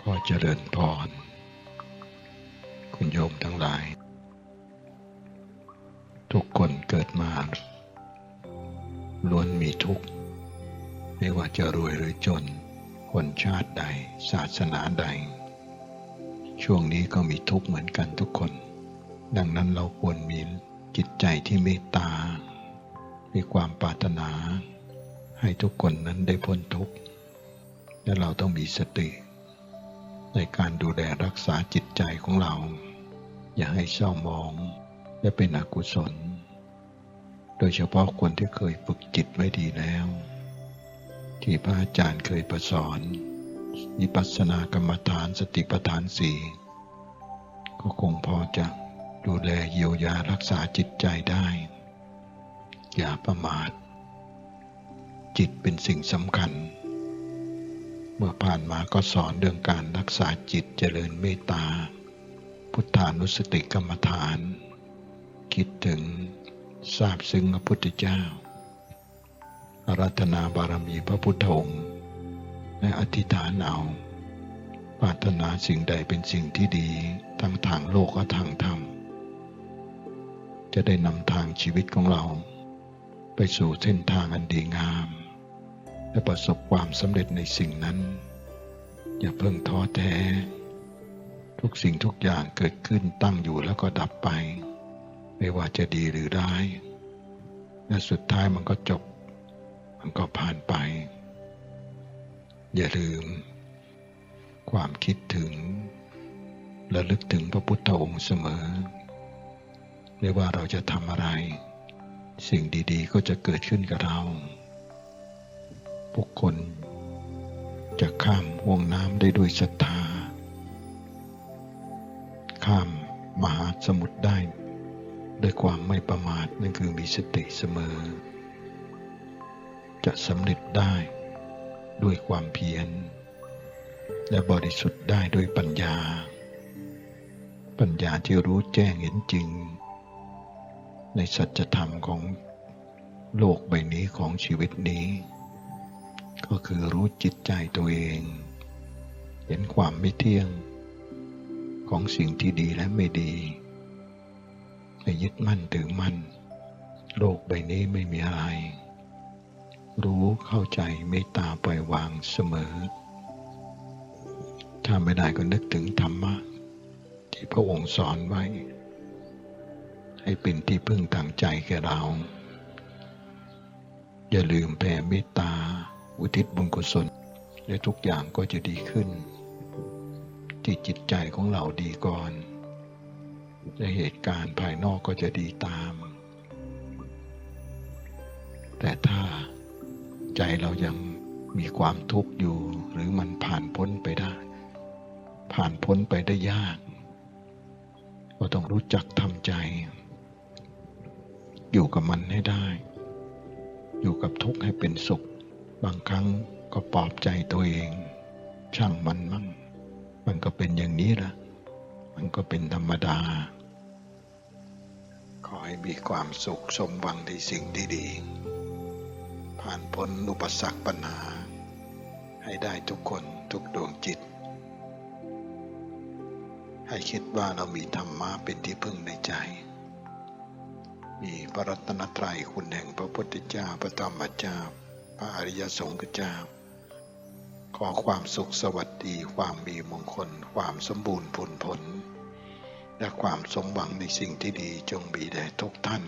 ขอเจริญพร คุณโยมทั้งหลาย ดมาล้วนมีทุกข์ ไม่ว่าจะรวยหรือจน คนชาติใด ศาสนาใด ช่วงนี้ก็มีทุกข์เหมือนกันทุกคน ดังนั้นเราควรมีจิตใจที่เมตตา มีความปรารถนา ให้ทุกคนนั้นได้พ้นทุกข์ และเราต้องมีสติ ในการดูแลรักษาจิตใจของเรา อย่าให้เศร้าหมองและเป็นอกุศล โดยเฉพาะคนที่เคยฝึกจิตไว้ดีแล้ว ที่พระอาจารย์เคยประสอนวิปัสสนากรรมฐานสติปัฏฐานสี่ก็คงพอจะดูแลเยียวยารักษาจิตใจได้ อย่าประมาท จิตเป็นสิ่งสำคัญ เมื่อผ่านมาก็สอนเรื่องการรักษาจิตเจริญเมตตา พุทธานุสติกรรมฐาน คิดถึง ทราบซึ้งพระพุทธเจ้าอารัตนาบารมีพระพุทธองค์และอธิษฐานเอาปรารถนาสิ่งใดเป็นสิ่งที่ดีทั้งทางโลกและทางธรรม จะได้นำทางชีวิตของเรา ไปสู่เส้นทางอันดีงาม และประสบความสำเร็จในสิ่งนั้น อย่าเพิ่งท้อแท้ ทุกสิ่งทุกอย่างเกิดขึ้นตั้งอยู่แล้วก็ดับไป ไม่ว่าจะดีหรือร้ายและสุดท้ายมันก็จบ มันก็ผ่านไป อย่าลืม ความคิดถึงและลึกถึงพระพุทธองค์เสมอ ไม่ว่าเราจะทำอะไร สิ่งดีๆ ก็จะเกิดขึ้นกับเราบุคคลจะข้ามห่วงน้ำได้ด้วยศรัทธา ข้ามมหาสมุทรได้ ด้วยความไม่ประมาทนั่นคือมีสติเสมอ จะสำเร็จได้ด้วยความเพียร และบริสุทธิ์ได้ด้วยปัญญา ปัญญาที่รู้แจ้งเห็นจริง ในสัจธรรมของโลกใบนี้ของชีวิตนี้ ก็คือรู้จิตใจตัวเอง เห็นความไม่เที่ยงของสิ่งที่ดีและไม่ดี ยึดมั่นถือมั่น โลกใบนี้ไม่มีอะไร รู้เข้าใจเมตตาปล่อยวางเสมอ ถ้าไม่ได้ก็นึกถึงธรรมะ ที่พระองค์สอนไว้ ให้เป็นที่พึ่งทางใจแก่เรา อย่าลืมแผ่เมตตา อุทิศบุญกุศล และทุกอย่างก็จะดีขึ้น ที่จิตใจของเราดีก่อน และเหตุการณ์ภายนอกก็จะดีตาม แต่ถ้าใจเรายังมีความทุกข์อยู่ หรือมันผ่านพ้นไปได้ ผ่านพ้นไปได้ยาก ก็ต้องรู้จักทำใจ อยู่กับมันให้ได้ อยู่กับทุกข์ให้เป็นสุข บางครั้งก็ปลอบใจตัวเอง ช่างมันมั่ง มันก็เป็นอย่างนี้ละมันก็เป็นธรรมดา ขอให้มีความสุขสมหวังในสิ่งที่ดี ผ่านพ้นอุปสรรคปัญหา ให้ได้ทุกคนทุกดวงจิต ให้คิดว่าเรามีธรรมะเป็นที่พึ่งในใจ มีพระรัตนตรัยคุณแห่งพระพุทธเจ้าพระธรรมเจ้าพระอริยสงฆ์เจ้าขอความสุขสวัสดีความมีมงคล ความสมบูรณ์ผลผล และความสมหวังในสิ่งที่ดีจงมีแด่ทุกท่าน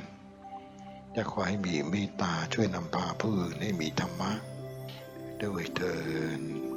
และขอให้มีเมตตาช่วยนำพาผู้อื่นให้มีธรรมะ ด้วยเถิด